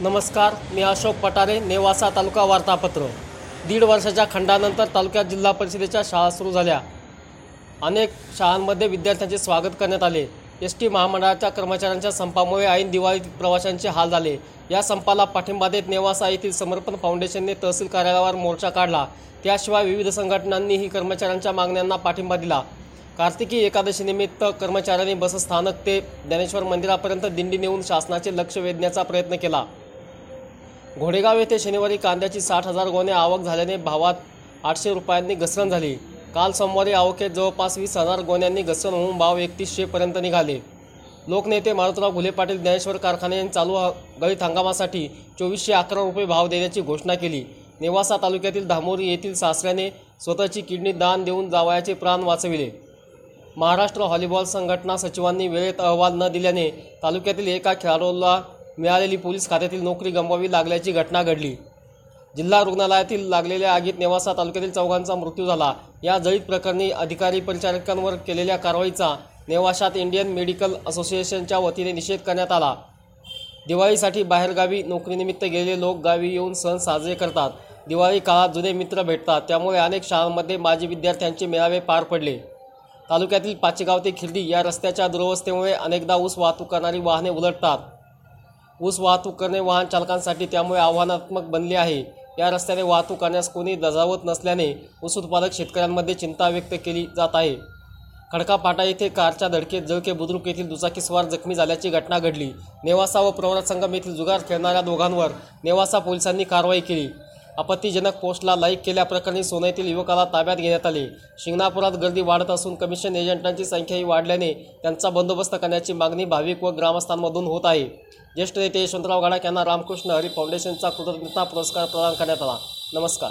नमस्कार मी अशोक पटारे नेवासा तालुका वार्तापत्र. दीड वर्षाच्या खंडानंतर तालुक्यात जिल्हा परिषदेच्या शाळा सुरू झाल्या. अनेक शाळांमध्ये विद्यार्थ्यांचे स्वागत करण्यात आले. एस टी महामंडळाच्या कर्मचाऱ्यांच्या संपामुळे ऐन दिवाळीत प्रवाशांचे हाल झाले. या संपाला पाठिंबा देत नेवासा येथील समर्पण फाउंडेशनने तहसील कार्यालयावर मोर्चा काढला. त्याशिवाय विविध संघटनांनीही कर्मचाऱ्यांच्या मागण्यांना पाठिंबा दिला. कार्तिकी एकादशीनिमित्त कर्मचाऱ्यांनी बसस्थानक ते ज्ञानेश्वर मंदिरापर्यंत दिंडी नेऊन शासनाचे लक्ष वेधण्याचा प्रयत्न केला. घोडेगाव येथे शनिवारी कांद्याची साठ हजार गोणे आवक झाल्याने भावात आठशे रुपयांनी घसरण झाली. काल सोमवारी आवकेत जवळपास वीस हजार गोण्यांनी घसरण होऊन भाव एकतीसशेपर्यंत निघाले. लोकनेते मारुतराव घुले पाटील ज्ञानेश्वर कारखाने यांनी चालू गळीत हंगामासाठी चोवीसशे अकरा रुपये भाव देण्याची घोषणा केली. नेवासा तालुक्यातील धामोरी येथील सासऱ्याने स्वतःची किडनी दान देऊन जावयाचे प्राण वाचविले. महाराष्ट्र व्हॉलीबॉल संघटना सचिवांनी वेळेत अहवाल न दिल्याने तालुक्यातील एका खेळाडूला मिळालेली पोलीस खात्यातील नोकरी गमवावी लागल्याची घटना घडली. जिल्हा रुग्णालयातील लागलेल्या आगीत नेवासा तालुक्यातील चौघांचा मृत्यू झाला. या जळीत प्रकरणी अधिकारी परिचारकांवर केलेल्या कारवाईचा नेवाशात इंडियन मेडिकल असोसिएशनच्या वतीने निषेध करण्यात आला. दिवाळीसाठी बाहेरगावी नोकरीनिमित्त गेलेले लोक गावी येऊन सण साजरे करतात. दिवाळी काळात जुने मित्र भेटतात. त्यामुळे अनेक शाळांमध्ये माजी विद्यार्थ्यांचे मेळावे पार पडले. तालुक्यातील पाचेगाव ते खिर्डी या रस्त्याच्या दुरवस्थेमुळे अनेकदा ऊस वाहतूक करणारी वाहने उलटतात. ऊस वाहतूक करणे वाहन चालकांसाठी त्यामुळे आव्हानात्मक बनले आहे. या रस्त्याने वाहतूक करण्यास कोणी दजावत नसल्याने ऊस उत्पादक शेतकऱ्यांमध्ये चिंता व्यक्त केली जात आहे. खडकापाटा येथे कारच्या धडकेत जळके बुद्रुक येथील दुचाकीस्वार जखमी झाल्याची घटना घडली. नेवासा व प्रवरा संगम येथील जुगार खेळणाऱ्या दोघांवर नेवासा पोलिसांनी कारवाई केली. आपत्तीजनक पोस्टला लाईक केल्याप्रकरणी सोना येथील युवकाला ताब्यात घेण्यात आले. शिंगणापुरात गर्दी वाढत असून कमिशन एजंटांची संख्याही वाढल्याने त्यांचा बंदोबस्त करण्याची मागणी भाविक व ग्रामस्थांमधून होत आहे. ज्येष्ठ नेते यशवंतराव गाडाक यांना रामकृष्ण हरी फाउंडेशनचा कृतज्ञता पुरस्कार प्रदान करण्यात आला. नमस्कार.